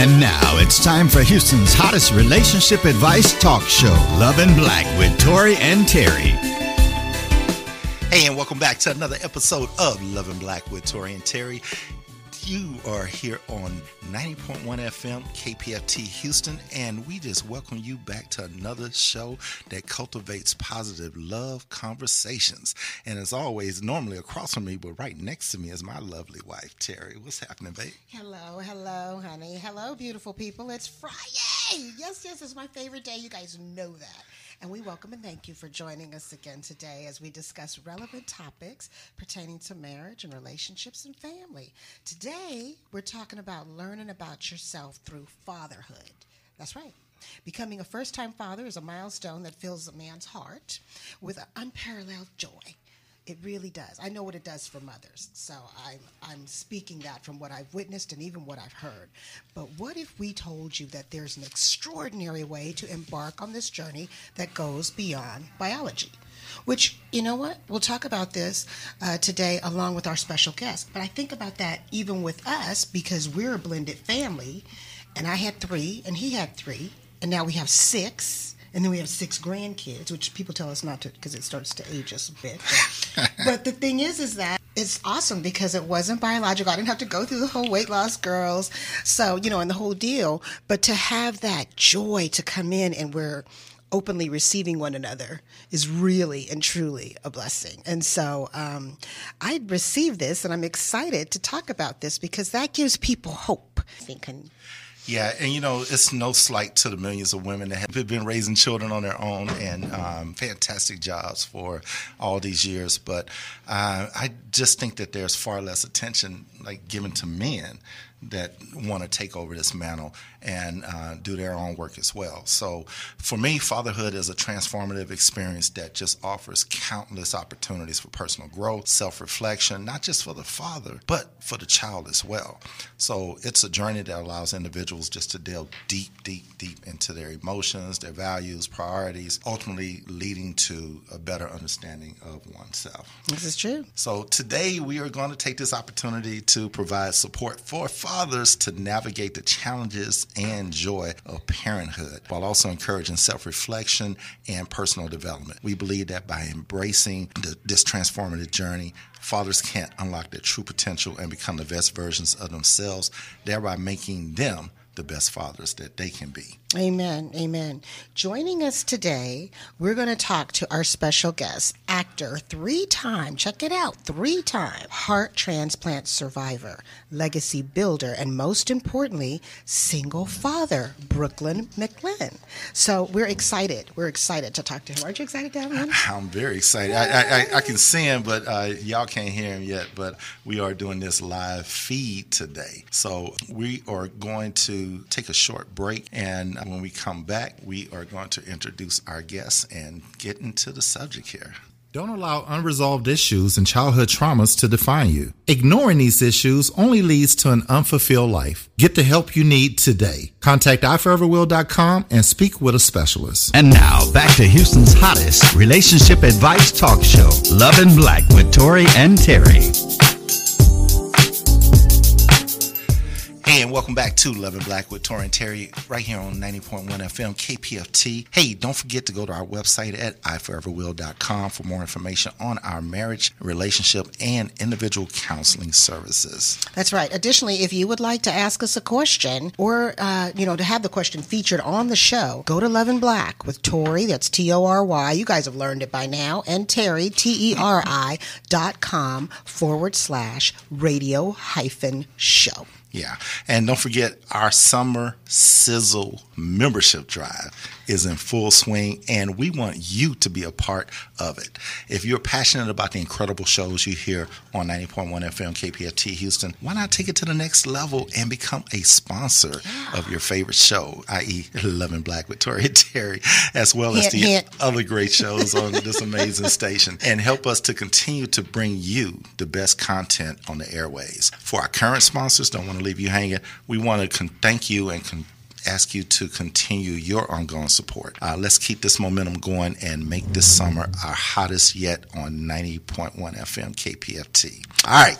And now it's time for Houston's hottest relationship advice talk show, Love and Black with Tory and Teri. Hey, and welcome back to another episode of Love and Black with Tory and Teri. You are here on 90.1 FM KPFT Houston, and we just welcome you back to another show that cultivates positive love conversations. And as always, normally across from me, but right next to me is my lovely wife, Teri. What's happening, babe? Hello, hello, honey. Hello, beautiful people. It's Friday. Yes, yes, it's my favorite day. You guys know that. And we welcome and thank you for joining us again today as we discuss relevant topics pertaining to marriage and relationships and family. Today, we're talking about learning about yourself through fatherhood. That's right. Becoming a first time father is a milestone that fills a man's heart with unparalleled joy. It really does. I know what it does for mothers. So I'm, I'm speaking that from what I've witnessed and even what I've heard. But what if we told you that there's an extraordinary way to embark on this journey that goes beyond biology? Which, you know what? We'll talk about this uh, today along with our special guest. But I think about that even with us because we're a blended family. And I had three, and he had three, and now we have six and then we have six grandkids, which people tell us not to because it starts to age us a bit. But, but, the thing is, is that it's awesome because it wasn't biological. I didn't have to go through the whole weight loss girls, so you know, and the whole deal. But to have that joy to come in and we're openly receiving one another is really and truly a blessing. And so um, I received this, and I'm excited to talk about this because that gives people hope. I think. Yeah, and you know, it's no slight to the millions of women that have been raising children on their own and um, fantastic jobs for all these years. But uh, I just think that there's far less attention like given to men that want to take over this mantle and uh, do their own work as well. So for me, fatherhood is a transformative experience that just offers countless opportunities for personal growth, self reflection, not just for the father, but for the child as well. So it's a journey that allows individuals just to delve deep, deep, deep into their emotions, their values, priorities, ultimately leading to a better understanding of oneself. This is true. So today we are going to take this opportunity to provide support for fathers to navigate the challenges and joy of parenthood while also encouraging self reflection and personal development. We believe that by embracing the, this transformative journey, fathers can unlock their true potential and become the best versions of themselves, thereby making them the best fathers that they can be. Amen. Amen. Joining us today, we're going to talk to our special guest, actor, three time, check it out, three time heart transplant survivor, legacy builder, and most importantly, single father, Brooklyn McLinn. So we're excited. We're excited to talk to him. Aren't you excited to have him? I'm very excited. I, I, I can see him, but uh, y'all can't hear him yet. But we are doing this live feed today. So we are going to take a short break and when we come back, we are going to introduce our guests and get into the subject here. Don't allow unresolved issues and childhood traumas to define you. Ignoring these issues only leads to an unfulfilled life. Get the help you need today. Contact iforeverwill.com and speak with a specialist. And now back to Houston's hottest relationship advice talk show, Love and Black with Tory and Teri. Hey, and welcome back to Love and Black with Tory and Teri right here on 90.1 FM KPFT. Hey, don't forget to go to our website at iforeverwill.com for more information on our marriage, relationship, and individual counseling services. That's right. Additionally, if you would like to ask us a question or, uh, you know, to have the question featured on the show, go to Love and Black with Tory, that's T O R Y. You guys have learned it by now, and Teri, T E R I dot com forward slash radio hyphen show. Yeah. And don't forget our summer sizzle membership drive is in full swing and we want you to be a part of it. If you're passionate about the incredible shows you hear on 90.1 FM KPFT Houston, why not take it to the next level and become a sponsor of your favorite show, i.e. Love and Black Victoria Teri, as well as the other great shows on this amazing station and help us to continue to bring you the best content on the airways. For our current sponsors, don't want to leave you hanging. We want to con- thank you and con- ask you to continue your ongoing support. Uh, let's keep this momentum going and make this summer our hottest yet on 90.1 FM KPFT. All right.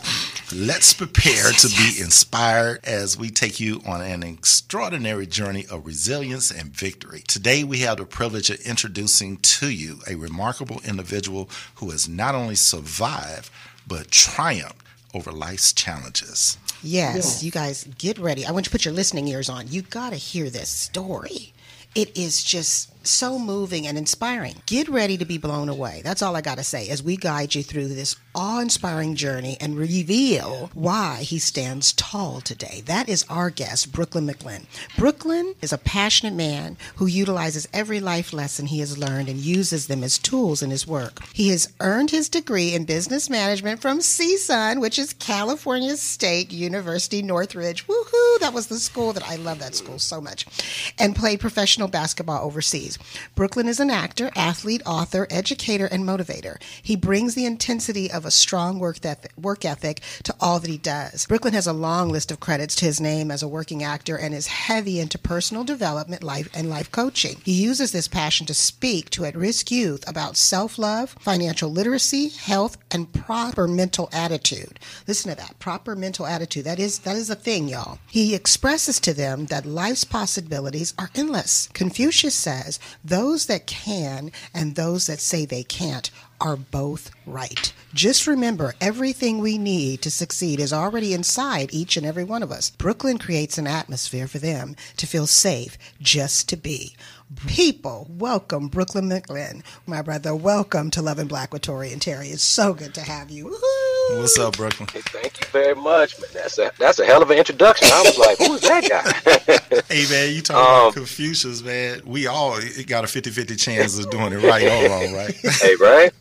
Let's prepare to be inspired as we take you on an extraordinary journey of resilience and victory. Today, we have the privilege of introducing to you a remarkable individual who has not only survived, but triumphed over life's challenges. Yes, you guys get ready. I want you to put your listening ears on. You got to hear this story. It is just so moving and inspiring. Get ready to be blown away. That's all I got to say as we guide you through this awe inspiring journey and reveal why he stands tall today. That is our guest, Brooklyn McLinn. Brooklyn is a passionate man who utilizes every life lesson he has learned and uses them as tools in his work. He has earned his degree in business management from CSUN, which is California State University Northridge. Woohoo! That was the school that I love that school so much. And played professional basketball overseas. Brooklyn is an actor, athlete, author, educator, and motivator. He brings the intensity of a strong work ethic, work ethic to all that he does. Brooklyn has a long list of credits to his name as a working actor and is heavy into personal development, life, and life coaching. He uses this passion to speak to at-risk youth about self-love, financial literacy, health, and proper mental attitude. Listen to that, proper mental attitude. That is that is a thing, y'all. He expresses to them that life's possibilities are endless. Confucius says, those that can and those that say they can't are both right. Just remember, everything we need to succeed is already inside each and every one of us. Brooklyn creates an atmosphere for them to feel safe just to be. People, welcome Brooklyn McLinn, my brother. Welcome to Love and Black with Tory and Teri. It's so good to have you. Woo-hoo! What's up, Brooklyn? Hey, thank you very much, man. That's a that's a hell of an introduction. I was like, who's that guy? hey, man, you talking um, about Confucius, man. We all got a 50-50 chance of doing it right or wrong, right? hey, right?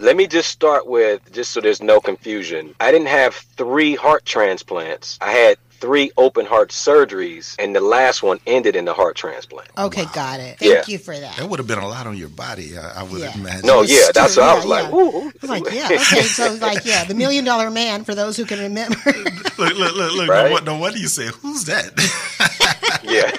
Let me just start with, just so there's no confusion. I didn't have three heart transplants. I had three open heart surgeries, and the last one ended in the heart transplant. Okay, wow. got it. Thank yeah. you for that. That would have been a lot on your body, I, I would yeah. imagine. No, yeah, that's what yeah, I was like. Ooh. Like, yeah, okay, so like, yeah, the Million Dollar Man for those who can remember. look, look, look, look. Right? No, what, no wonder you say, "Who's that?" yeah.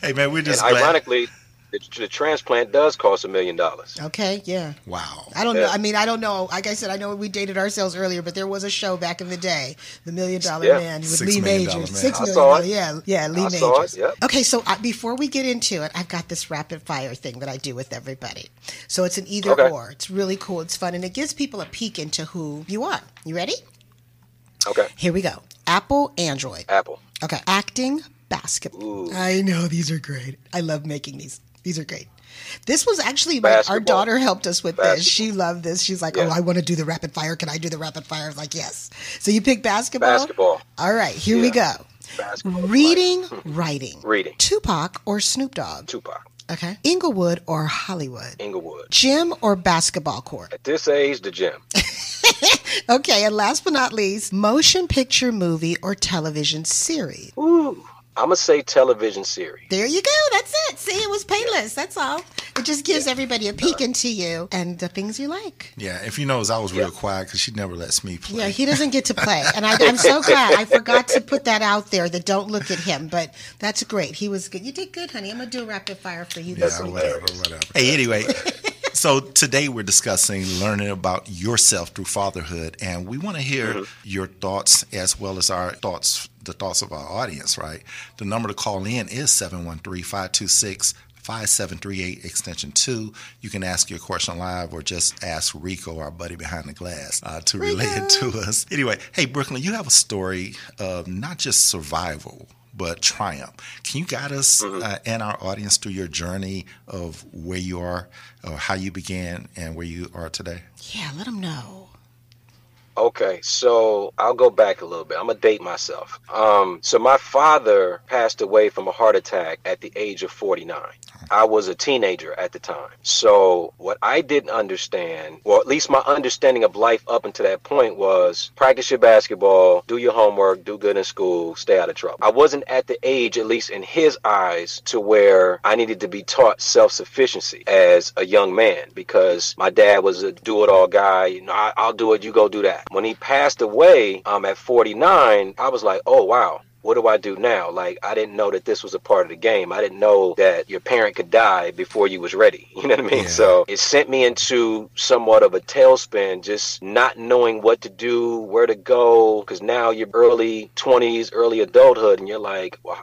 hey man, we're just and ironically the, the transplant does cost a million dollars. Okay, yeah. Wow. I don't yeah. know. I mean, I don't know. Like I said, I know we dated ourselves earlier, but there was a show back in the day, The Million Dollar yeah. Man with Six Lee Majors. Six million dollars. Yeah, yeah, Lee I Majors. Saw it, yep. Okay, so uh, before we get into it, I've got this rapid fire thing that I do with everybody. So it's an either okay. or. It's really cool. It's fun, and it gives people a peek into who you are. You ready? Okay. Here we go. Apple, Android. Apple. Okay. Acting, basketball. Ooh. I know these are great. I love making these. These are great. This was actually my, our daughter helped us with basketball. this. She loved this. She's like, yeah. "Oh, I want to do the rapid fire. Can I do the rapid fire?" I was like, "Yes." So you pick basketball. Basketball. All right, here yeah. we go. Basketball Reading, hmm. writing. Reading. Tupac or Snoop Dogg. Tupac. Okay. Inglewood or Hollywood. Inglewood. Gym or basketball court. At this age, the gym. okay, and last but not least, motion picture, movie, or television series. Ooh. I'm gonna say television series. There you go. That's it. See, it was painless. That's all. It just gives yeah. everybody a peek into you and the things you like. Yeah. If you knows, I was real quiet because she never lets me play. Yeah, he doesn't get to play, and I, am so glad. I forgot to put that out there. That don't look at him, but that's great. He was good. You did good, honey. I'm gonna do a rapid fire for you. Yeah, whatever, whatever. Hey, anyway. so today we're discussing learning about yourself through fatherhood, and we want to hear mm-hmm. your thoughts as well as our thoughts the thoughts of our audience, right? The number to call in is 713 526 5738 extension 2. You can ask your question live or just ask Rico, our buddy behind the glass, uh, to Rico. relay it to us. Anyway, hey, Brooklyn, you have a story of not just survival, but triumph. Can you guide us mm-hmm. uh, and our audience through your journey of where you are, or how you began, and where you are today? Yeah, let them know. Okay, so I'll go back a little bit. I'm gonna date myself. Um, so my father passed away from a heart attack at the age of 49. I was a teenager at the time. So what I didn't understand, or at least my understanding of life up until that point was practice your basketball, do your homework, do good in school, stay out of trouble. I wasn't at the age, at least in his eyes, to where I needed to be taught self-sufficiency as a young man because my dad was a do-it-all guy. You know, I, will do it, you go do that. When he passed away um, at 49, I was like, oh, wow. what do I do now? Like I didn't know that this was a part of the game. I didn't know that your parent could die before you was ready. You know what I mean? Yeah. So it sent me into somewhat of a tailspin, just not knowing what to do, where to go, because now you're early 20s, early adulthood, and you're like, well,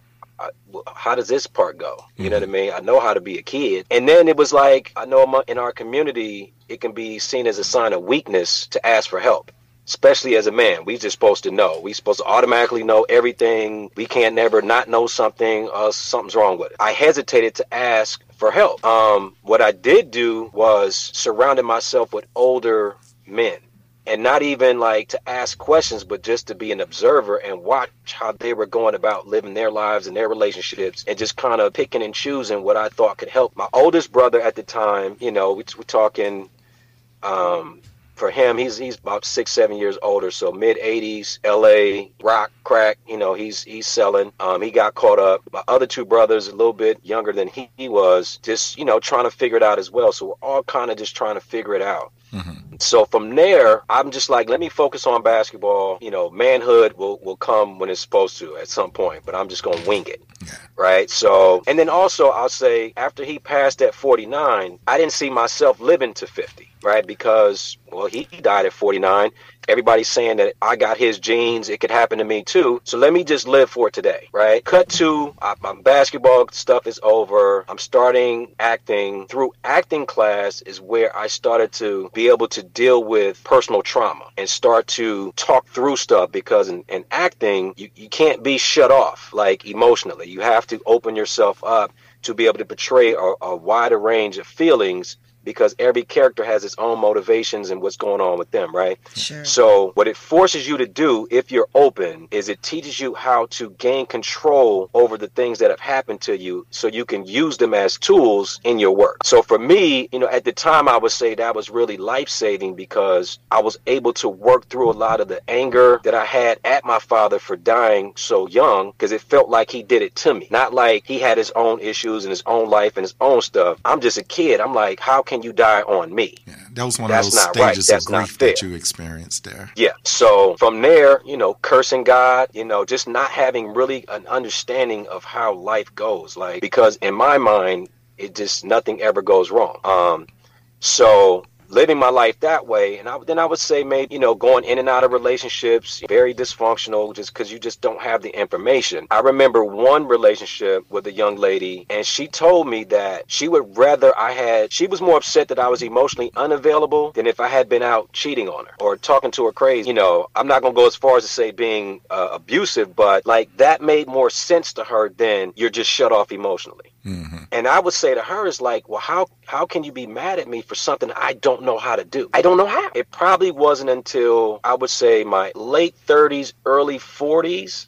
how does this part go? You mm-hmm. know what I mm-hmm. mean? I know how to be a kid. And then it was like, I know in our community, it can be seen as a sign of weakness to ask for help especially as a man. we're just supposed to know. We're supposed to automatically know everything. We can't never not know something. Uh, something's wrong with it. I hesitated to ask for help. Um, what I did do was surrounded myself with older men. And not even like to ask questions, but just to be an observer and watch how they were going about living their lives and their relationships and just kind of picking and choosing what I thought could help. My oldest brother at the time, you know, we, we're talking um, for him, he's he's about six, seven years older. So mid '80s, LA rock, crack. You know, he's he's selling. Um, he got caught up. My other two brothers, a little bit younger than he, he was, just you know trying to figure it out as well. So we're all kind of just trying to figure it out. Mm-hmm. So from there, I'm just like, let me focus on basketball. You know, manhood will, will come when it's supposed to at some point, but I'm just going to wing it. Yeah. Right. So, and then also, I'll say after he passed at 49, I didn't see myself living to 50 right? Because well, he died at 49. Everybody's saying that I got his genes. It could happen to me too. So let me just live for today, right? Cut to I, my basketball stuff is over. I'm starting acting. Through acting class is where I started to be able to deal with personal trauma and start to talk through stuff because in, in acting, you, you can't be shut off like emotionally. You have to open yourself up to be able to portray a, a wider range of feelings because every character has its own motivations and what's going on with them, right? Sure. So, what it forces you to do, if you're open, is it teaches you how to gain control over the things that have happened to you so you can use them as tools in your work. So, for me, you know, at the time, I would say that was really life saving because I was able to work through a lot of the anger that I had at my father for dying so young because it felt like he did it to me, not like he had his own issues and his own life and his own stuff. I'm just a kid. I'm like, how can you die on me? Yeah, that was one That's of those stages right. of grief that you experienced there. Yeah. So from there, you know, cursing God, you know, just not having really an understanding of how life goes. Like because in my mind, it just nothing ever goes wrong. Um, so living my life that way. And I, then I would say maybe, you know, going in and out of relationships, very dysfunctional just because you just don't have the information. I remember one relationship with a young lady and she told me that she would rather I had, she was more upset that I was emotionally unavailable than if I had been out cheating on her or talking to her crazy. You know, I'm not going to go as far as to say being uh, abusive, but like that made more sense to her than you're just shut off emotionally. Mm-hmm. And I would say to her, is like, well, how how can you be mad at me for something I don't know how to do? I don't know how. It probably wasn't until I would say my late 30s, early 40s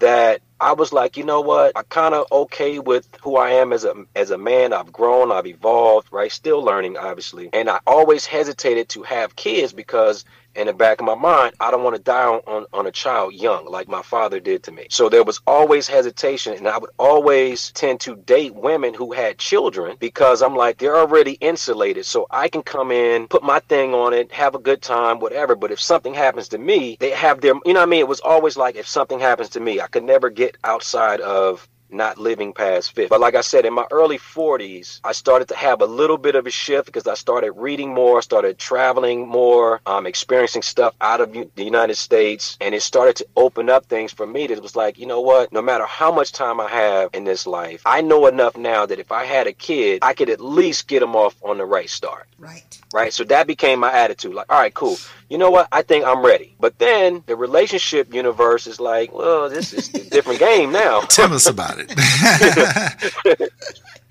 that I was like, you know what? I kind of okay with who I am as a as a man. I've grown, I've evolved, right? Still learning, obviously. And I always hesitated to have kids because in the back of my mind, I don't want to die on, on, on, a child young like my father did to me. So there was always hesitation, and I would always tend to date women who had children because I'm like, they're already insulated. So I can come in, put my thing on it, have a good time, whatever. But if something happens to me, they have their, you know what I mean? It was always like, if something happens to me, I could never get outside of not living past 50. But like I said, in my early 40s, I started to have a little bit of a shift because I started reading more, started traveling more, um, experiencing stuff out of the United States, and it started to open up things for me that was like, you know what, no matter how much time I have in this life, I know enough now that if I had a kid, I could at least get them off on the right start. Right. Right. So that became my attitude. Like, all right, cool. You know what? I think I'm ready. But then the relationship universe is like, well, this is a different game now. Tell us about it.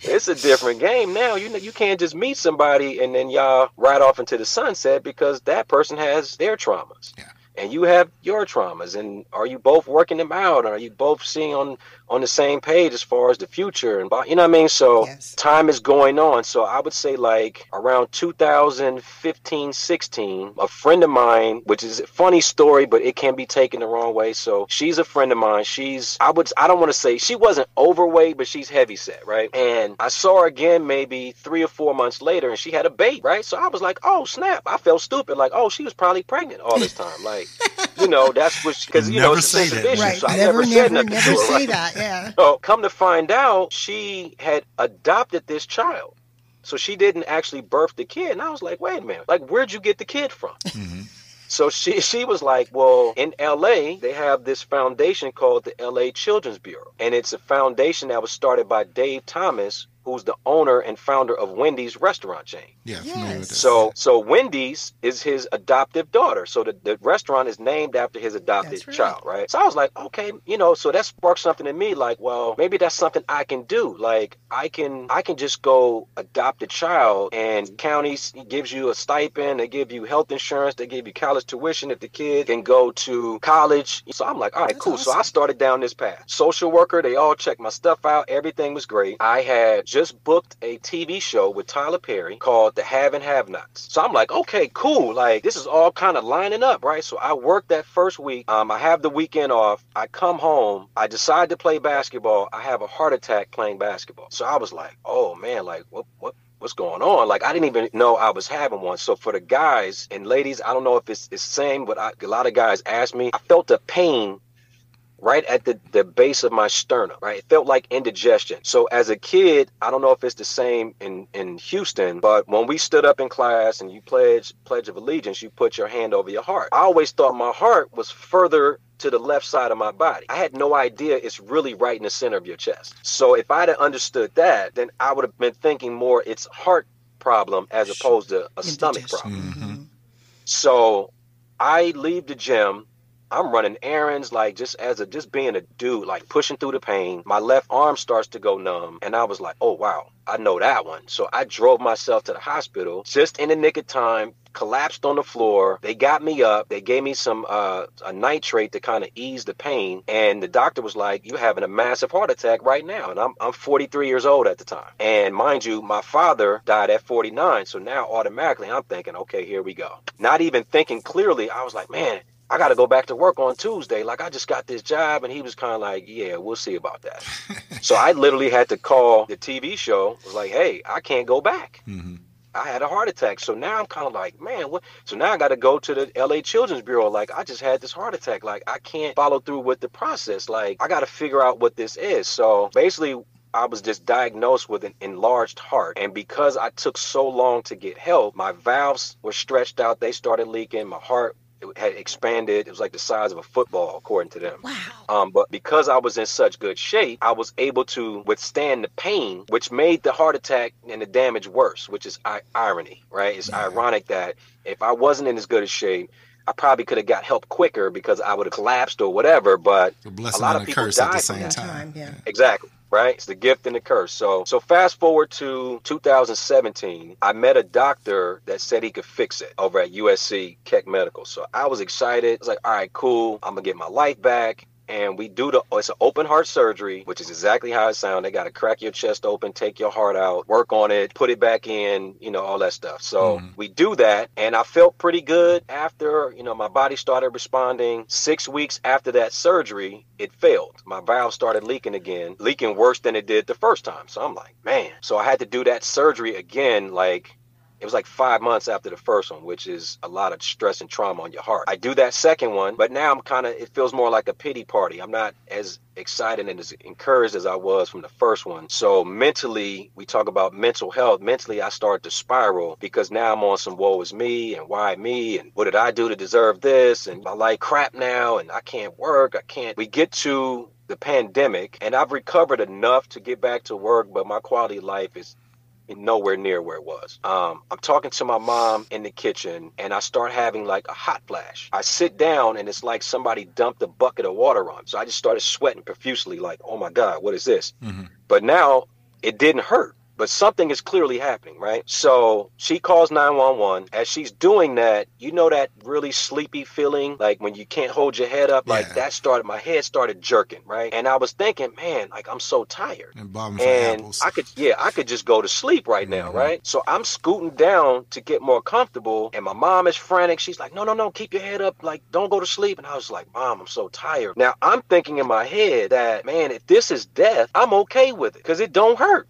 it's a different game now. You know, you can't just meet somebody and then y'all ride off into the sunset because that person has their traumas. Yeah. And you have your traumas, and are you both working them out? Are you both seeing on on the same page as far as the future and you know what I mean. So Yes. time is going on. So I would say like around 2015, 16, a friend of mine, which is a funny story, but it can be taken the wrong way. So she's a friend of mine. She's I would I don't want to say she wasn't overweight, but she's heavy set, right? And I saw her again maybe three or four months later, and she had a baby, right? So I was like, oh snap! I felt stupid, like oh she was probably pregnant all this time, like you know that's what because you know Never it's a say sensitive that. Right. So I never, never, said never, nothing never to her, say right? that. Yeah. So come to find out, she had adopted this child. So she didn't actually birth the kid. And I was like, wait a minute, like where'd you get the kid from? Mm-hmm. So she she was like, well, in LA, they have this foundation called the LA Children's Bureau. And it's a foundation that was started by Dave Thomas, who's the owner and founder of Wendy's restaurant chain. Yeah, familiar with that. So so Wendy's is his adoptive daughter. So the, the restaurant is named after his adopted right. child, right? So I was like, okay, you know, so that sparked something in me like, well, maybe that's something I can do. Like I can I can just go adopt a child and counties gives you a stipend, they give you health insurance, they give you college tuition if the kid can go to college. So I'm like, all right, That's cool. So I started down this path. Social worker, they all checked my stuff out. Everything was great. I had just booked a TV show with Tyler Perry called The Have and Have Nots. So I'm like, okay, cool. Like this is all kind of lining up, right? So I work that first week. Um, I have the weekend off. I come home. I decide to play basketball. I have a heart attack playing basketball. So I was like, oh man, like what what what's going on? Like I didn't even know I was having one. So for the guys and ladies, I don't know if it's, the same, but I, a lot of guys asked me. I felt a pain right at the, the base of my sternum, right? It felt like indigestion. So as a kid, I don't know if it's the same in, in Houston, but when we stood up in class and you pledge pledge of allegiance, you put your hand over your heart. I always thought my heart was further to the left side of my body. I had no idea it's really right in the center of your chest. So if I'd have understood that, then I would have been thinking more it's heart problem as opposed to a stomach Indigestion. problem. Mhm. So I leave the gym. I'm running errands, like just as a just being a dude, like pushing through the pain. My left arm starts to go numb, and I was like, "Oh wow, I know that one." So I drove myself to the hospital just in the nick of time. Collapsed on the floor. They got me up. They gave me some uh, a nitrate to kind of ease the pain, and the doctor was like, "You're having a massive heart attack right now." And I'm I'm 43 years old at the time, and mind you, my father died at 49. So now automatically I'm thinking, "Okay, here we go." Not even thinking clearly, I was like, "Man." I got to go back to work on Tuesday. Like I just got this job, and he was kind of like, "Yeah, we'll see about that." so I literally had to call the TV show. Was like, "Hey, I can't go back. Mm-hmm. I had a heart attack." So now I'm kind of like, "Man, what?" So now I got to go to the LA Children's Bureau. Like I just had this heart attack. Like I can't follow through with the process. Like I got to figure out what this is. So basically. I was just diagnosed with an enlarged heart. And because I took so long to get help, my valves were stretched out. They started leaking. My heart it had expanded. It was like the size of a football, according to them. Wow. Um, but because I was in such good shape, I was able to withstand the pain, which made the heart attack and the damage worse, which is I- irony, right? It's ironic that if I wasn't in as good a shape, I probably could have got help quicker because I would have collapsed or whatever. But The a lot and of the people curse at the same time. Time, yeah. Exactly. Right. It's the gift and the curse. So, so fast forward to 2017, I met a doctor that said he could fix it over at USC Keck Medical. So I was excited. I was like, all right, cool. I'm gonna get my life back. And we do the it's an open heart surgery, which is exactly how it sounds. They gotta crack your chest open, take your heart out, work on it, put it back in, you know, all that stuff. So mm-hmm. we do that, and I felt pretty good after, you know, my body started responding. Six weeks after that surgery, it failed. My valve started leaking again, leaking worse than it did the first time. So I'm like, man. So I had to do that surgery again, like it was like five months after the first one, which is a lot of stress and trauma on your heart. I do that second one, but now I'm kind of, it feels more like a pity party. I'm not as excited and as encouraged as I was from the first one. So mentally, we talk about mental health. Mentally, I start to spiral because now I'm on some woe is me and why me and what did I do to deserve this? And my like crap now and I can't work. I can't. We get to the pandemic and I've recovered enough to get back to work, but my quality of life is nowhere near where it was. Um, I'm talking to my mom in the kitchen and I start having like a hot flash. I sit down and it's like somebody dumped a bucket of water on. So I just started sweating profusely, like, oh my God, what is this? But now it didn't hurt. But something is clearly happening, right? So she calls 911. As she's doing that, you know that really sleepy feeling, like when you can't hold your head up, like that started, my head started jerking, right? And I was thinking, man, like I'm so tired. And And. I could, yeah, I could just go to sleep right now, right? So I'm scooting down to get more comfortable, and my mom is frantic. She's like, "No, no, no, keep your head up, like don't go to sleep." And I was like, "Mom, I'm so tired." Now I'm thinking in my head that, man, if this is death, I'm okay with it because it don't hurt.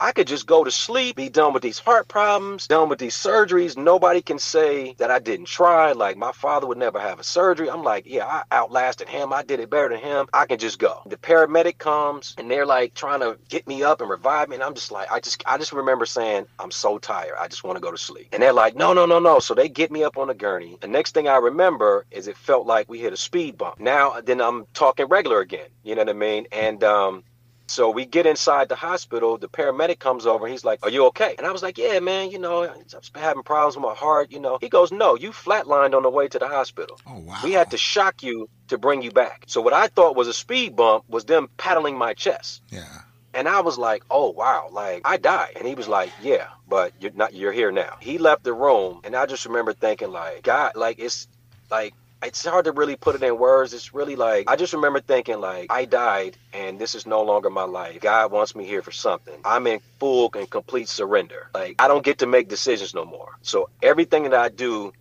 I could just go to sleep, be done with these heart problems, done with these surgeries. Nobody can say that I didn't try. Like my father would never have a surgery. I'm like, yeah, I outlasted him. I did it better than him. I can just go. The paramedic comes and they're like trying to get me up and revive me. And I'm just like, I just, I just remember saying, I'm so tired. I just want to go to sleep. And they're like, no, no, no, no. So they get me up on the gurney. The next thing I remember is it felt like we hit a speed bump. Now, then I'm talking regular again. You know what I mean? And, um, so we get inside the hospital. The paramedic comes over. He's like, "Are you okay?" And I was like, "Yeah, man. You know, I've been having problems with my heart. You know." He goes, "No, you flatlined on the way to the hospital. oh wow. We had to shock you to bring you back." So what I thought was a speed bump was them paddling my chest. Yeah. And I was like, "Oh wow, like I died." And he was like, "Yeah, but you're not. You're here now." He left the room, and I just remember thinking, like, God, like it's like it's hard to really put it in words. It's really like I just remember thinking, like, I died, and this is no longer my life. God wants me here for something. I'm in full and complete surrender. Like I don't get to make decisions no more. So everything that I do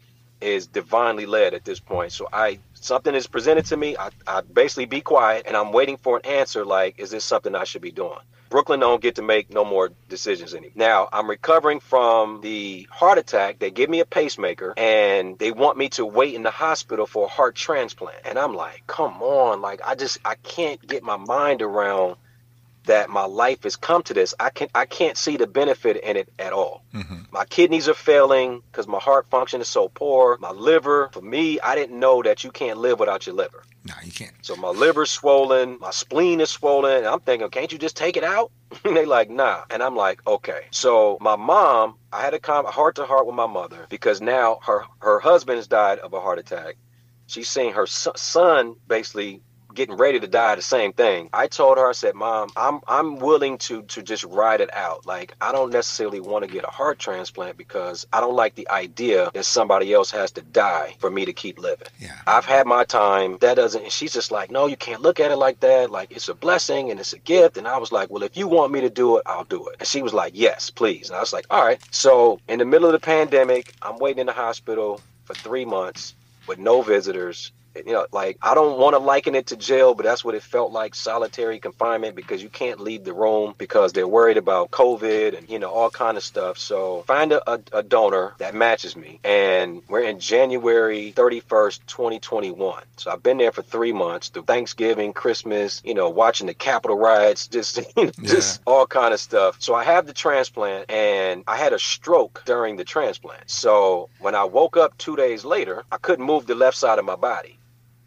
is divinely led at this point. So I something is presented to me, I, I basically be quiet and I'm waiting for an answer like, is this something I should be doing? Brooklyn don't get to make no more decisions anymore. Now I'm recovering from the heart attack. They give me a pacemaker and they want me to wait in the hospital for a heart transplant. And I'm like, come on, like I just I can't get my mind around that my life has come to this. I can I can't see the benefit in it at all. Mm-hmm. My kidneys are failing because my heart function is so poor. My liver, for me, I didn't know that you can't live without your liver. No, you can't. So my liver's swollen, my spleen is swollen. And I'm thinking, can't you just take it out? and they like, nah. And I'm like, okay. So my mom, I had a heart to heart with my mother because now her her husband has died of a heart attack. She's seeing her son basically getting ready to die the same thing. I told her, I said, Mom, I'm I'm willing to to just ride it out. Like I don't necessarily want to get a heart transplant because I don't like the idea that somebody else has to die for me to keep living. Yeah. I've had my time. That doesn't. And she's just like, no, you can't look at it like that. Like it's a blessing and it's a gift. And I was like, well, if you want me to do it, I'll do it. And she was like, yes, please. And I was like, all right. So in the middle of the pandemic, I'm waiting in the hospital for three months with no visitors. You know, like I don't want to liken it to jail, but that's what it felt like solitary confinement because you can't leave the room because they're worried about COVID and, you know, all kind of stuff. So find a, a, a donor that matches me. And we're in January 31st, 2021. So I've been there for three months through Thanksgiving, Christmas, you know, watching the Capitol riots, just, you know, just all kind of stuff. So I have the transplant and I had a stroke during the transplant. So when I woke up two days later, I couldn't move the left side of my body.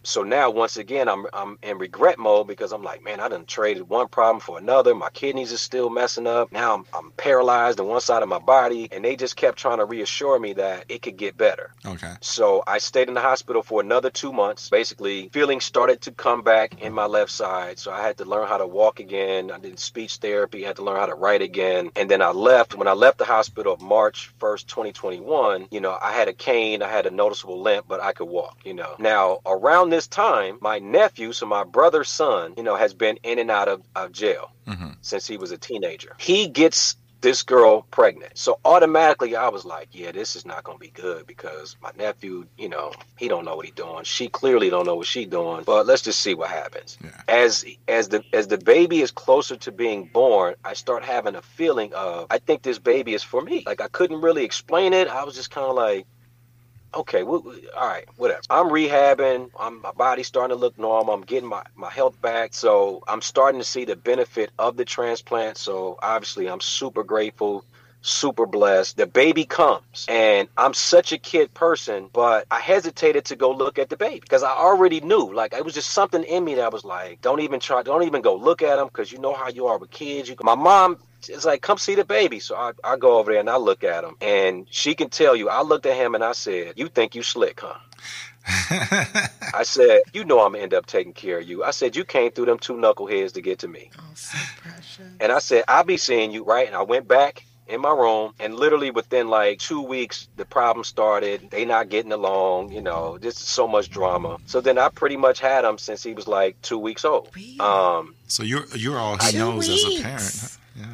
So now, once again, I'm I'm in regret mode because I'm like, man, I done traded one problem for another. My kidneys are still messing up. Now I'm, I'm paralyzed on one side of my body, and they just kept trying to reassure me that it could get better. Okay. So I stayed in the hospital for another two months. Basically, feeling started to come back in my left side. So I had to learn how to walk again. I did speech therapy, had to learn how to write again. And then I left. When I left the hospital March 1st, 2021, you know, I had a cane, I had a noticeable limp, but I could walk, you know. Now, around this time, my nephew, so my brother's son, you know, has been in and out of, of jail mm-hmm. since he was a teenager. He gets this girl pregnant. So automatically I was like, yeah, this is not going to be good because my nephew, you know, he don't know what he doing. She clearly don't know what she doing, but let's just see what happens. Yeah. As as the as the baby is closer to being born, I start having a feeling of I think this baby is for me. Like I couldn't really explain it. I was just kind of like okay, well, all right, whatever. I'm rehabbing. I'm, my body's starting to look normal. I'm getting my, my health back. So I'm starting to see the benefit of the transplant. So obviously, I'm super grateful, super blessed. The baby comes, and I'm such a kid person, but I hesitated to go look at the baby because I already knew. Like, it was just something in me that was like, don't even try, don't even go look at him because you know how you are with kids. You, my mom it's like, come see the baby. So I, I go over there and I look at him, and she can tell you. I looked at him and I said, "You think you slick, huh?" I said, "You know I'm gonna end up taking care of you." I said, "You came through them two knuckleheads to get to me." Oh, so precious. And I said, I'll be seeing you, right? And I went back in my room and literally within like two weeks the problem started they not getting along you know just so much drama so then i pretty much had him since he was like two weeks old Really? um So you're you're all he Two knows as a parent. Yeah.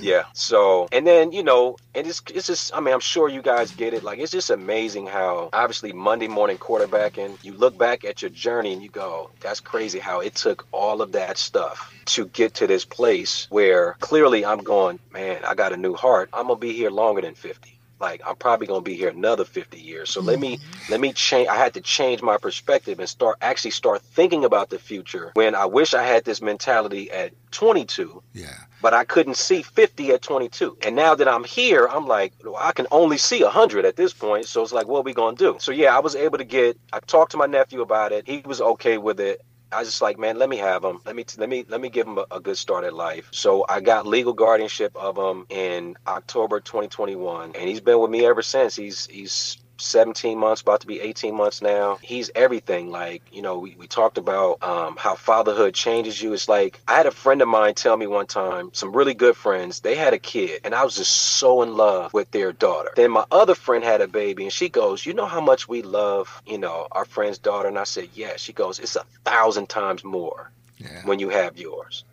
Yeah so and then you know and it's it's just i mean i'm sure you guys get it. Like it's just amazing how obviously monday morning quarterbacking you look back at your journey and you go that's crazy how it took all of that stuff to get to this place where clearly i'm going man i got a new heart. I'm gonna be here longer than 50 like i'm probably gonna be here another 50 years so let me mm-hmm. let me change i had to change my perspective and start actually start thinking about the future when i wish i had this mentality at 22 Yeah. but I couldn't see 50 at 22. And now that I'm here, I'm like, well, I can only see 100 at this point. So it's like, what are we going to do? So yeah, I was able to get, I talked to my nephew about it. He was okay with it. I was just like, man, let me have him. Let me let me let me give him a, a good start at life. So I got legal guardianship of him in October 2021, and he's been with me ever since. He's he's 17 months, about to be 18 months now. He's everything. Like, you know, we, we talked about um, how fatherhood changes you. It's like, I had a friend of mine tell me one time, some really good friends, they had a kid, and I was just so in love with their daughter. Then my other friend had a baby, and she goes, You know how much we love, you know, our friend's daughter? And I said, Yeah. She goes, It's a thousand times more Yeah. when you have yours.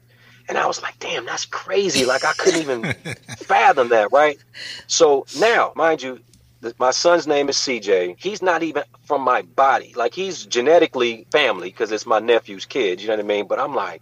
And I was like, damn, that's crazy. Like I couldn't even fathom that, right? So now, mind you, my son's name is CJ. He's not even from my body. Like he's genetically family because it's my nephew's kid. You know what I mean? But I'm like,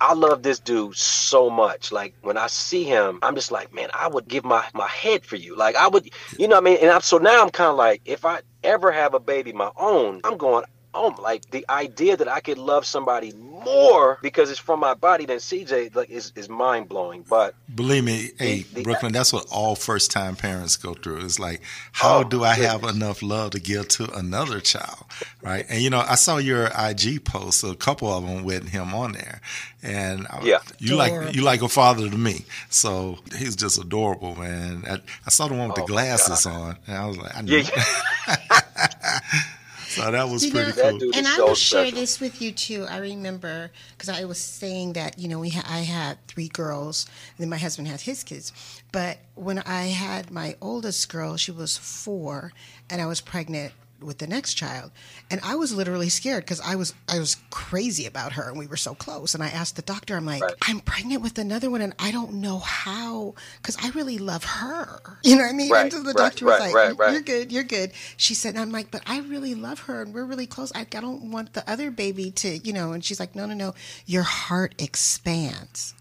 I love this dude so much. Like when I see him, I'm just like, man, I would give my my head for you. Like I would, you know what I mean? And I'm so now I'm kind of like, if I ever have a baby my own, I'm going. Oh, like the idea that I could love somebody more because it's from my body than CJ, like is, is mind blowing. But Believe me, hey, the- Brooklyn, that's what all first time parents go through. It's like, oh, how Oh, do I have enough love to give to another child? Right. And, you know, I saw your IG post, a couple of them with him on there. And I- Yeah. you like you like a father to me. So he's just adorable, man. I, I saw the one with the Oh, my glasses on, and I was like, I knew. yeah, so that was You pretty know, cool. and is I so will share this with you too. I remember because I was saying that you know we ha- I had three girls, and then my husband had his kids. But when I had my oldest girl, she was four, and I was pregnant with the next child, and I was literally scared because I was I was crazy about her, and we were so close. And I asked the doctor, I'm like, Right. I'm pregnant with another one, and I don't know how because I really love her. You know what I mean? Right, and so the right, doctor was right, like. You're good, you're good. She said, and I'm like, but I really love her and we're really close. I, I don't want the other baby to, you know, and she's like, no, no, no. Your heart expands.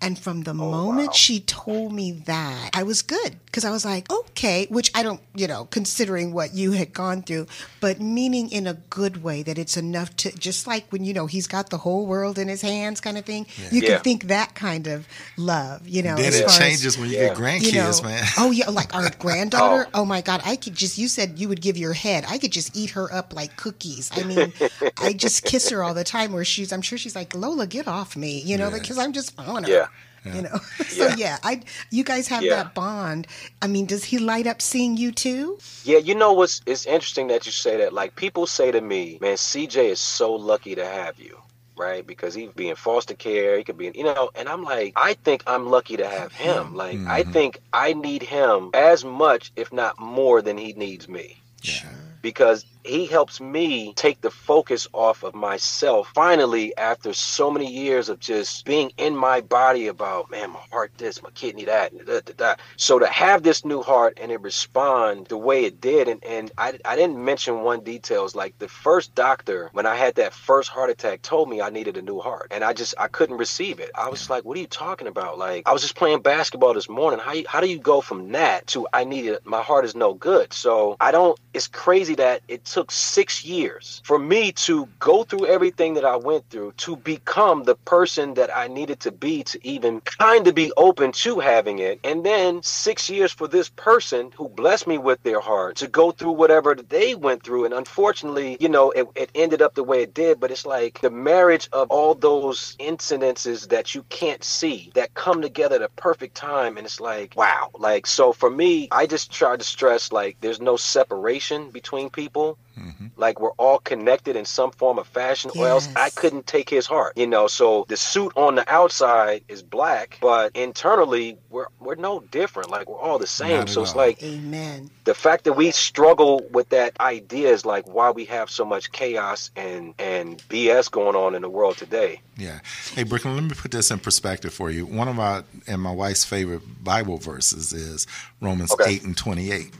And from the oh, moment wow. she told me that, I was good because I was like, okay, which I don't, you know, considering what you had gone through, but meaning in a good way that it's enough to just like when, you know, he's got the whole world in his hands kind of thing. You Yeah. can think that kind of love, you know. then as it far as- changes when you Yeah. get grandkids, you know, man. Oh yeah, like our granddaughter. Oh. oh. my god, I could just. You said you would give your head. I could just eat her up like cookies. I mean, I just kiss her all the time. Where she's, I'm sure she's like, Lola, get off me, you know, Yeah. because I'm just on her. Yeah. You know, so Yeah. yeah, I you guys have Yeah. that bond. I mean, does he light up seeing you too? Yeah, you know what's it's interesting that you say that. Like people say to me, man, CJ is so lucky to have you. Right, because he could be in foster care, he could be, in, you know, and I'm like, I think I'm lucky to have him. Like, I mm-hmm. think I need him as much, if not more, than he needs me. Yeah. Because he helps me take the focus off of myself finally after so many years of just being in my body about man my heart this my kidney that da, da, da. so to have this new heart and it respond the way it did and, and I, I didn't mention one detail. details like the first doctor when i had that first heart attack told me i needed a new heart and i just i couldn't receive it i was like what are you talking about like i was just playing basketball this morning how, how do you go from that to i needed my heart is no good so i don't it's crazy that it took six years for me to go through everything that i went through to become the person that i needed to be to even kind of be open to having it. And then six years for this person who blessed me with their heart to go through whatever they went through. And unfortunately you know it, it ended up the way it did but it's like the marriage of all those incidences that you can't see that come together at a perfect time. And it's like wow. Like so for me i just try to stress like there's no separation between people Mm-hmm. Like we're all connected in some form of fashion, yes. or else I couldn't take his heart. You know, so the suit on the outside is black, but internally we're we're no different. Like we're all the same. So it's like Amen. The fact that we struggle with that idea is like why we have so much chaos and and BS going on in the world today. Yeah. Hey Brooklyn, let me put this in perspective for you. One of my and my wife's favorite Bible verses is Romans okay. eight and twenty eight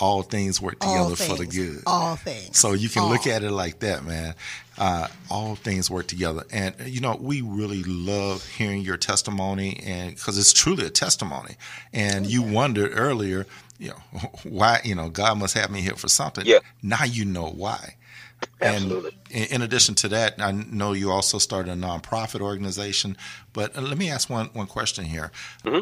all things work together things, for the good. All things. So you can all. look at it like that, man. Uh, all things work together, and you know we really love hearing your testimony, and because it's truly a testimony. And you wondered earlier, you know, why you know God must have me here for something. Yeah. Now you know why. Absolutely. And in addition to that, I know you also started a nonprofit organization. But uh, let me ask one, one question here. Mm-hmm.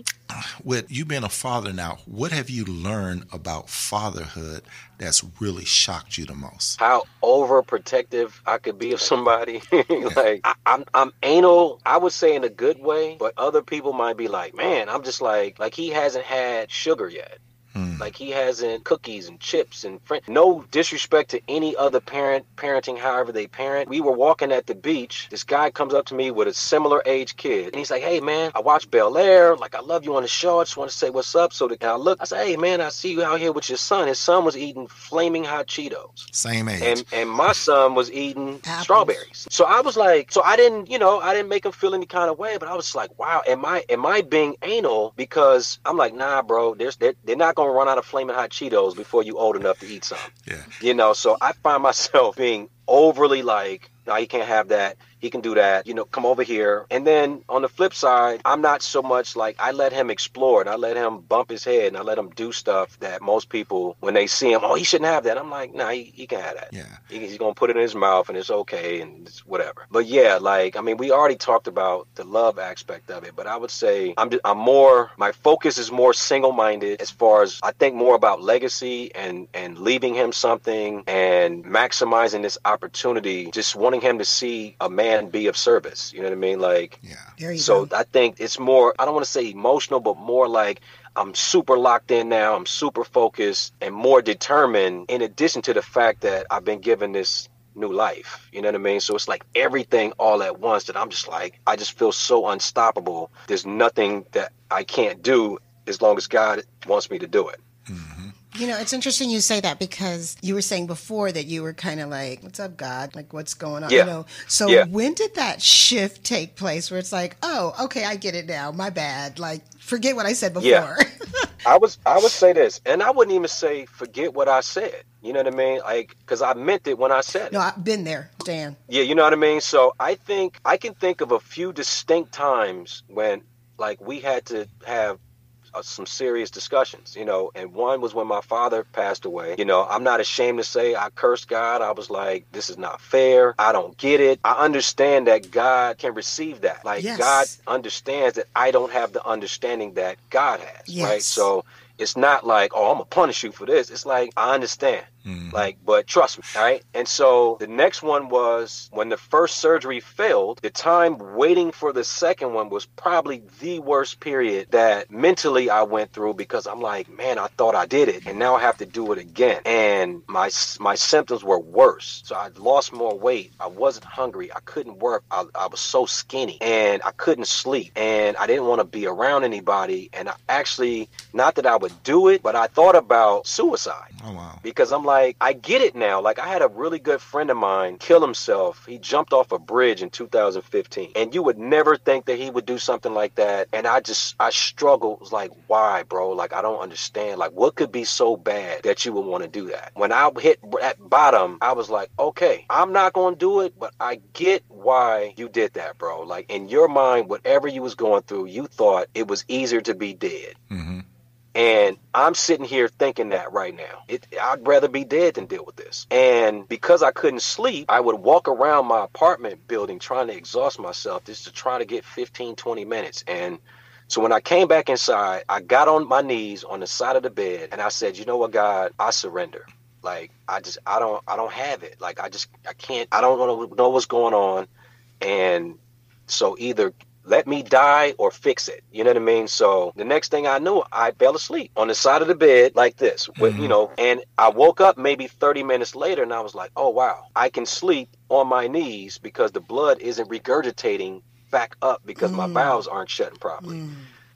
With you being a father now, what have you learned about fatherhood that's really shocked you the most? How overprotective I could be of somebody. like I, I'm, I'm anal. I would say in a good way, but other people might be like, "Man, I'm just like, like he hasn't had sugar yet." Mm. Like he hasn't cookies and chips and friend. No disrespect to any other parent parenting, however they parent. We were walking at the beach. This guy comes up to me with a similar age kid, and he's like, "Hey man, I watch Bel Air. Like I love you on the show. I just want to say what's up." So the, I look. I said, "Hey man, I see you out here with your son. His son was eating flaming hot Cheetos. Same age. And and my son was eating Apples. strawberries. So I was like, so I didn't, you know, I didn't make him feel any kind of way, but I was like, wow, am I am I being anal? Because I'm like, nah, bro. There's they're, they're not gonna gonna run out of flaming hot Cheetos before you old enough to eat some. Yeah. You know, so I find myself being overly like, no, you can't have that he can do that, you know, come over here. And then on the flip side, I'm not so much like I let him explore and I let him bump his head and I let him do stuff that most people, when they see him, oh, he shouldn't have that. I'm like, nah, he, he can have that. Yeah. He, he's going to put it in his mouth and it's okay and it's whatever. But yeah, like, I mean, we already talked about the love aspect of it, but I would say I'm, I'm more, my focus is more single minded as far as I think more about legacy and, and leaving him something and maximizing this opportunity, just wanting him to see a man and be of service. You know what I mean? Like, yeah. so go. I think it's more, I don't want to say emotional, but more like I'm super locked in now. I'm super focused and more determined, in addition to the fact that I've been given this new life. You know what I mean? So it's like everything all at once that I'm just like, I just feel so unstoppable. There's nothing that I can't do as long as God wants me to do it. You know, it's interesting you say that because you were saying before that you were kind of like, "What's up, God? Like, what's going on?" Yeah. You know. So yeah. when did that shift take place? Where it's like, "Oh, okay, I get it now. My bad. Like, forget what I said before." Yeah. I was, I would say this, and I wouldn't even say forget what I said. You know what I mean? Like, because I meant it when I said no, it. No, I've been there, Dan. Yeah, you know what I mean. So I think I can think of a few distinct times when, like, we had to have uh, some serious discussions, you know, and one was when my father passed away. You know, I'm not ashamed to say I cursed God. I was like, this is not fair. I don't get it. I understand that God can receive that. Like, yes. God understands that I don't have the understanding that God has, yes. right? So it's not like, oh, I'm going to punish you for this. It's like, I understand. Mm-hmm. Like, but trust me, all right? And so the next one was when the first surgery failed, the time waiting for the second one was probably the worst period that mentally I went through because I'm like, man, I thought I did it and now I have to do it again. And my my symptoms were worse. So I lost more weight. I wasn't hungry. I couldn't work. I, I was so skinny and I couldn't sleep and I didn't want to be around anybody. And I actually, not that I would do it, but I thought about suicide. Oh, wow. Because I'm like, I get it now. Like, I had a really good friend of mine kill himself. He jumped off a bridge in 2015. And you would never think that he would do something like that. And I just, I struggled. Was like, why, bro? Like, I don't understand. Like, what could be so bad that you would want to do that? When I hit at bottom, I was like, okay, I'm not going to do it, but I get why you did that, bro. Like, in your mind, whatever you was going through, you thought it was easier to be dead. Mm-hmm. And I'm sitting here thinking that right now. It, I'd rather be dead than deal with this. And because I couldn't sleep, I would walk around my apartment building trying to exhaust myself just to try to get 15, 20 minutes. And so when I came back inside, I got on my knees on the side of the bed and I said, you know what, God, I surrender. Like I just I don't I don't have it. Like I just I can't I don't know, know what's going on. And so either let me die or fix it. You know what I mean? So the next thing I knew, I fell asleep on the side of the bed like this, with, Mm-hmm. you know, and I woke up maybe 30 minutes later and I was like, oh, wow, I can sleep on my knees because the blood isn't regurgitating back up because my valves aren't shutting properly.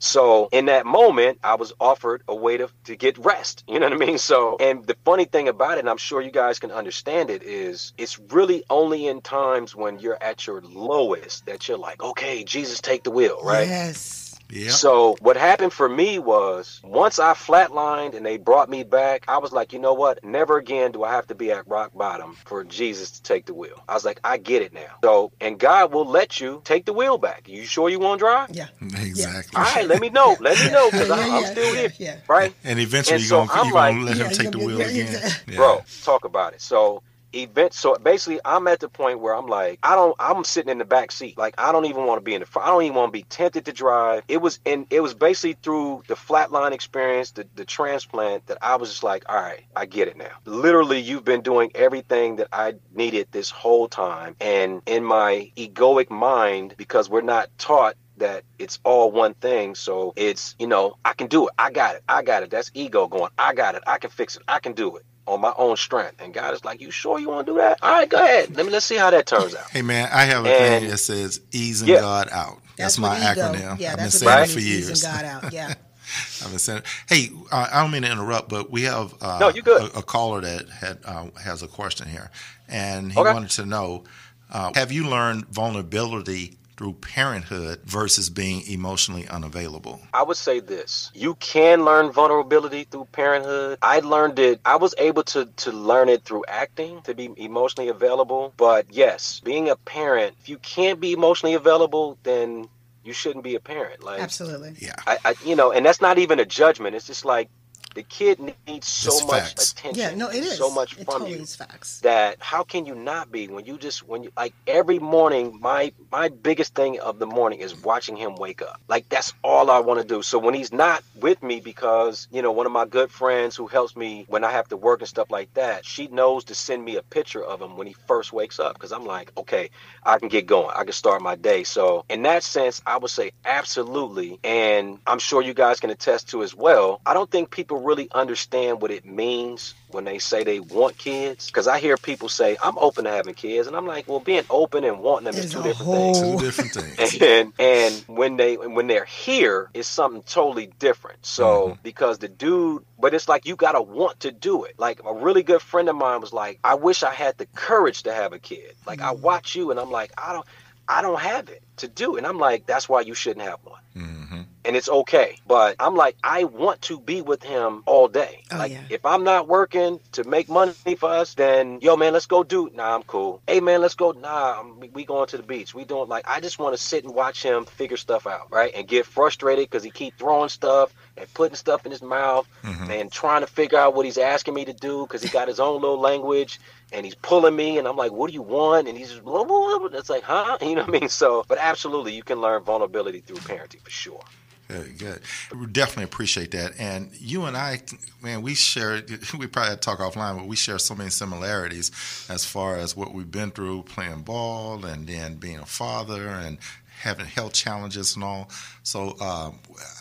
So in that moment, I was offered a way to, to get rest. You know what I mean? So, and the funny thing about it, and I'm sure you guys can understand it, is it's really only in times when you're at your lowest that you're like, okay, Jesus, take the wheel, right? Yes. Yeah. So what happened for me was once I flatlined and they brought me back, I was like, you know what? Never again do I have to be at rock bottom for Jesus to take the wheel. I was like, I get it now. So and God will let you take the wheel back. You sure you want to drive? Yeah. Exactly. All right, let me know. Let me know because Yeah, I'm yeah, still yeah, here. yeah. Right? And eventually And you're so gonna I'm you're gonna like- let him take the wheel again. yeah. Yeah. Bro, talk about it. So event so basically I'm at the point where I'm like I don't I'm sitting in the back seat like I don't even want to be in the front I don't even want to be tempted to drive it was in it was basically through the flatline experience the, the transplant that I was just like all right I get it now literally you've been doing everything that I needed this whole time and in my egoic mind because we're not taught that it's all one thing. So it's, you know, I can do it. I got it. I got it. That's ego going, I got it. I can fix it. I can do it on my own strength. And God is like, You sure you want to do that? All right, go ahead. Let me let's see how that turns out. Hey man, I have a And- thing that says easing Yeah. God out. That's, my acronym. Yeah, I've been saying what it for years. easing God out. Yeah. I've been saying. Hey, uh, I don't mean to interrupt, but we have uh, No, you good. A, a caller that had uh, has a question here, and he Okay. wanted to know: uh, Have you learned vulnerability through parenthood versus being emotionally unavailable? I would say this. You can learn vulnerability through parenthood. I learned it I was able to to learn it through acting to be emotionally available. But yes, being a parent, if you can't be emotionally available, then you shouldn't be a parent. Like Absolutely. Yeah, I, I you know, and that's not even a judgment. It's just like the kid needs so It's much facts. attention. Yeah, no, it is and so much it from totally you is facts. that how can you not be when you just when you like every morning my my biggest thing of the morning is watching him wake up like that's all i want to do so when he's not with me because you know one of my good friends who helps me when i have to work and stuff like that she knows to send me a picture of him when he first wakes up because i'm like okay i can get going i can start my day so in that sense i would say absolutely and i'm sure you guys can attest to as well i don't think people really understand what it means when they say they want kids because i hear people say i'm open to having kids and i'm like well being open and wanting them is Is two different whole- things. Two different things. and and when they when they're here it's something totally different. So mm-hmm. because the dude but it's like you gotta want to do it. Like a really good friend of mine was like i wish i had the courage to have a kid. Like i mm. watch you and i'm like i don't i don't have it to do it. And i'm like that's why you shouldn't have one hmm and it's okay. But I'm like, I want to be with him all day. Oh, like, yeah. if I'm not working to make money for us, then yo, man, let's go do. Nah, I'm cool. Hey, man, let's go. Nah, I'm, we- we going to the beach. We doing like, I just want to sit and watch him figure stuff out, right? And get frustrated because he keep throwing stuff and putting stuff in his mouth and trying to figure out what he's asking me to do because he got his own little language and he's pulling me and I'm like, what do you want? And he's just blah, blah, blah. It's like, huh? You know what I mean? So, but absolutely, you can learn vulnerability through parenting for sure. Very good. We definitely appreciate that. And you and I, man, we share, we probably talk offline, but we share so many similarities as far as what we've been through playing ball and then being a father and having health challenges and all. So um,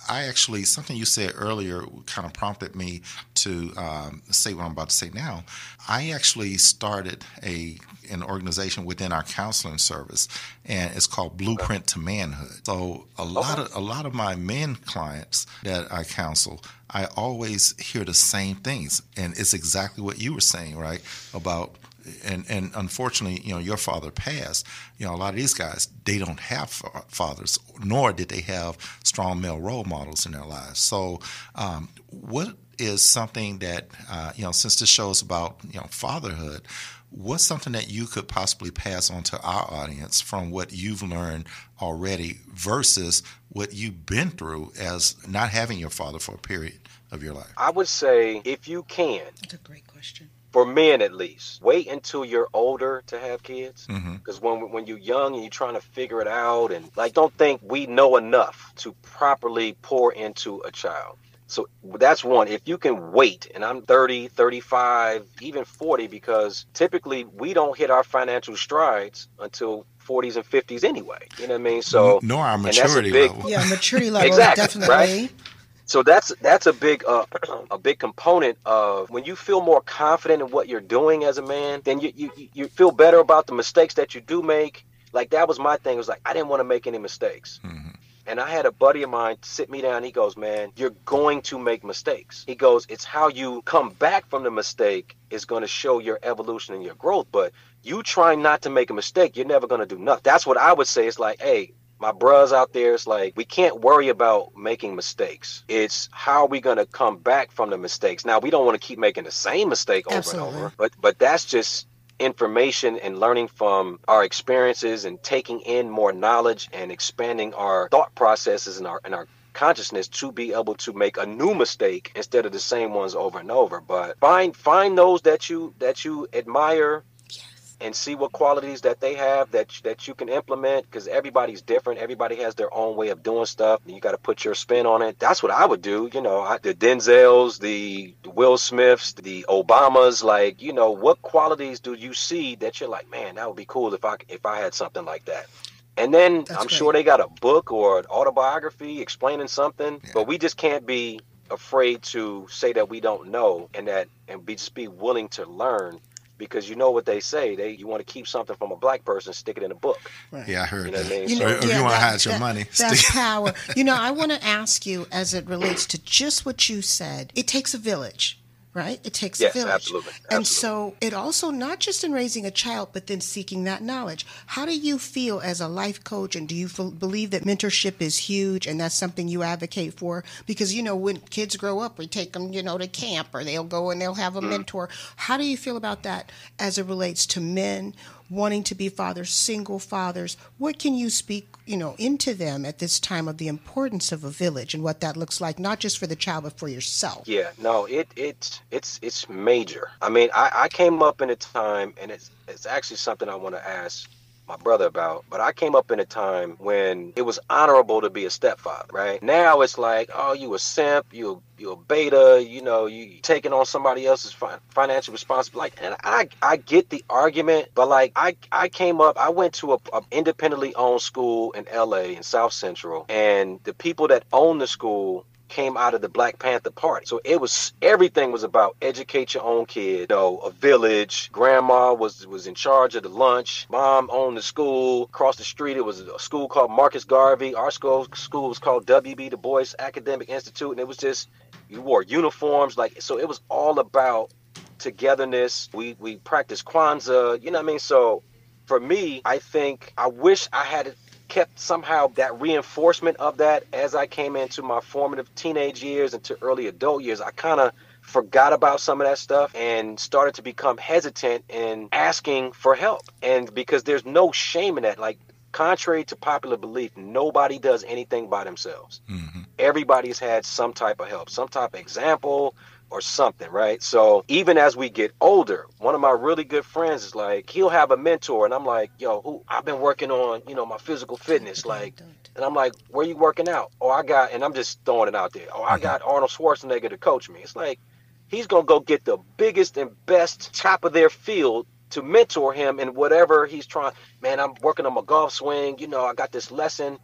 I actually, something you said earlier kind of prompted me to um, say what I'm about to say now. I actually started a an organization within our counseling service, and it's called Blueprint to Manhood. So a lot of a lot of my men clients that I counsel, I always hear the same things, and it's exactly what you were saying, right? About and and unfortunately, you know, your father passed. You know, a lot of these guys they don't have fathers, nor did they have strong male role models in their lives. So, um, what is something that uh, you know, since this show is about you know fatherhood, what's something that you could possibly pass on to our audience from what you've learned already versus what you've been through as not having your father for a period of your life? I would say if you can, That's a great question. for men at least, wait until you're older to have kids. Because when when you're young and you're trying to figure it out, and like, don't think we know enough to properly pour into a child. So that's one. If you can wait, and I'm 30, 35, even 40, because typically we don't hit our financial strides until 40s and 50s anyway. You know what I mean? So nor our maturity big, level. Yeah, maturity level exactly, definitely. Right? So that's that's a big uh, a big component of when you feel more confident in what you're doing as a man, then you, you you feel better about the mistakes that you do make. Like that was my thing. It was like I didn't want to make any mistakes. Mm-hmm. And I had a buddy of mine sit me down. He goes, Man, you're going to make mistakes. He goes, It's how you come back from the mistake is going to show your evolution and your growth. But you trying not to make a mistake, you're never going to do nothing. That's what I would say. It's like, Hey, my bros out there, it's like we can't worry about making mistakes. It's how are we going to come back from the mistakes. Now, we don't want to keep making the same mistake over Absolutely. and over, but but that's just information and learning from our experiences and taking in more knowledge and expanding our thought processes and our and our consciousness to be able to make a new mistake instead of the same ones over and over. But find find those that you that you admire and see what qualities that they have that that you can implement because everybody's different everybody has their own way of doing stuff and you got to put your spin on it that's what i would do you know I, the denzels the will smiths the obamas like you know what qualities do you see that you're like man that would be cool if i if i had something like that and then That's i'm great. sure they got a book or an autobiography explaining something yeah. but we just can't be afraid to say that we don't know and that and be just be willing to learn because you know what they say. They you want to keep something from a black person, stick it in a book. Right. Yeah, I heard you know that. I mean? you know, if yeah, you want to hide your money, that's power. you know, I want to ask you as it relates to just what you said. It takes a village right? It takes yes, a village. Absolutely, absolutely. And so it also not just in raising a child, but then seeking that knowledge. How do you feel as a life coach, and do you f- believe that mentorship is huge, and that's something you advocate for? Because you know, when kids grow up, we take them, you know, to camp, or they'll go and they'll have a mm. mentor. How do you feel about that as it relates to men? Wanting to be fathers, single fathers. What can you speak, you know, into them at this time of the importance of a village and what that looks like, not just for the child but for yourself? Yeah, no, it it it's it's major. I mean, I, I came up in a time, and it's it's actually something I want to ask my brother about, but I came up in a time when it was honorable to be a stepfather, right? Now it's like, oh, you a simp, you you a beta, you know, you taking on somebody else's fi- financial responsibility. Like, and I I get the argument, but like I I came up, I went to a, a independently owned school in L.A. in South Central, and the people that own the school came out of the Black Panther Party. So it was everything was about educate your own kid. You know, a village. Grandma was was in charge of the lunch. Mom owned the school. Across the street, it was a school called Marcus Garvey. Our school school was called WB Du Bois Academic Institute, and it was just you wore uniforms. Like so, it was all about togetherness. We we practiced Kwanzaa. You know what I mean? So for me, I think I wish I had kept somehow that reinforcement of that as I came into my formative teenage years into early adult years. I kind of forgot about some of that stuff and started to become hesitant in asking for help. And because there's no shame in that, like contrary to popular belief, nobody does anything by themselves. Mm-hmm. Everybody's had some type of help, some type of example, or something, right? So even as we get older, one of my really good friends is like, he'll have a mentor, and I'm like, yo, ooh, I've been working on, you know, my physical fitness, like, and I'm like, where you working out? Oh, I got, and I'm just throwing it out there. Oh, I mm-hmm. got Arnold Schwarzenegger to coach me. It's like he's gonna go get the biggest and best top of their field to mentor him in whatever he's trying. Man, I'm working on my golf swing. You know, I got this lesson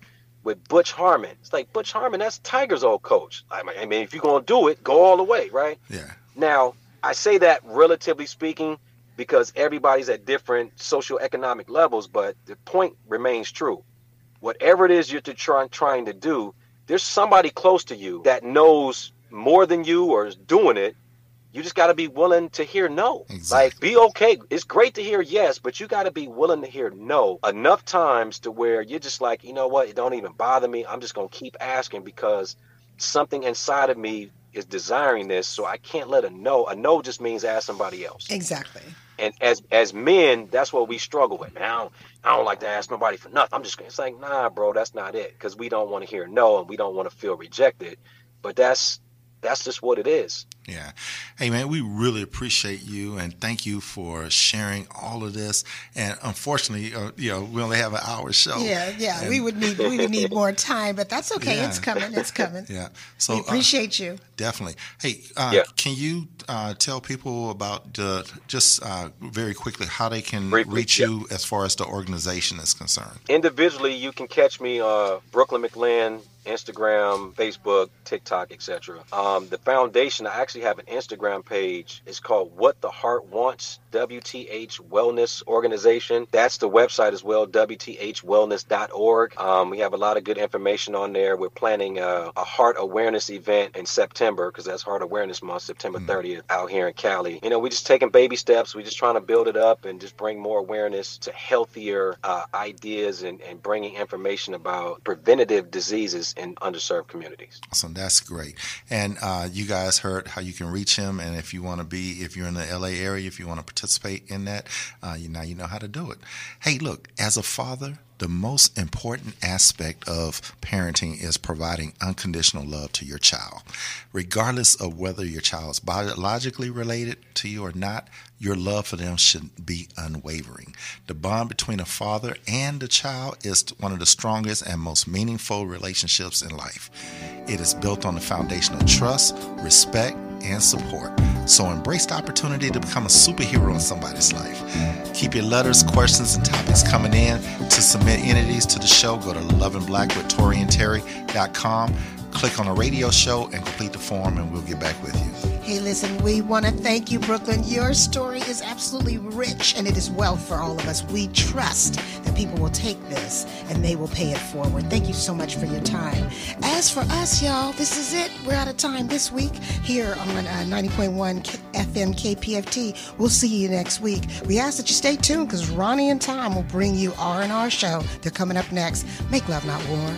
with Butch Harmon. It's like Butch Harmon, that's Tiger's old coach. I mean, if you're gonna do it, go all the way, right? Yeah. Now, I say that relatively speaking because everybody's at different social economic levels, but the point remains true. Whatever it is you're trying trying to do, there's somebody close to you that knows more than you or is doing it you just got to be willing to hear no. Exactly. Like, be okay. It's great to hear yes, but you got to be willing to hear no enough times to where you're just like, you know what? It don't even bother me. I'm just going to keep asking because something inside of me is desiring this. So I can't let a no. A no just means ask somebody else. Exactly. And as as men, that's what we struggle with. Man, I don't, I don't like to ask nobody for nothing. I'm just gonna. it's like, nah, bro, that's not it. Because we don't want to hear no and we don't want to feel rejected. But that's that's just what it is. Yeah. Hey, man, we really appreciate you and thank you for sharing all of this. And unfortunately, uh, you know, we only have an hour show. Yeah, yeah. And, we would need we would need more time, but that's okay. Yeah. It's coming. It's coming. Yeah. So we appreciate uh, you. Definitely. Hey, uh, Yeah. can you uh, tell people about the, just uh, very quickly how they can Briefly, reach yeah. you as far as the organization is concerned? Individually, you can catch me uh, Brooklyn McLinn, Instagram, Facebook, TikTok, etc. Um, the foundation, I actually have an Instagram page. It's called What the Heart Wants, WTH Wellness Organization. That's the website as well, WTHWellness.org. Um, we have a lot of good information on there. We're planning a, a heart awareness event in September because that's Heart Awareness Month, September 30th, out here in Cali. You know, we're just taking baby steps. We're just trying to build it up and just bring more awareness to healthier uh, ideas and, and bringing information about preventative diseases in underserved communities. Awesome, that's great. And uh, you guys heard how you can reach him, and if you want to be, if you're in the LA area, if you want to participate in that, uh, you now you know how to do it. Hey, look, as a father, the most important aspect of parenting is providing unconditional love to your child, regardless of whether your child is biologically related to you or not. Your love for them should be unwavering. The bond between a father and a child is one of the strongest and most meaningful relationships in life. It is built on the foundation of trust, respect, and support. So embrace the opportunity to become a superhero in somebody's life. Keep your letters, questions, and topics coming in. To submit entities to the show, go to loveandblack.com. Click on the radio show and complete the form, and we'll get back with you. Hey, listen, we want to thank you, Brooklyn. Your story is absolutely rich and it is wealth for all of us. We trust that people will take this and they will pay it forward. Thank you so much for your time. As for us, y'all, this is it. We're out of time this week here on uh, 90.1 K- FM KPFT. We'll see you next week. We ask that you stay tuned because Ronnie and Tom will bring you R&R show. They're coming up next. Make love, not war.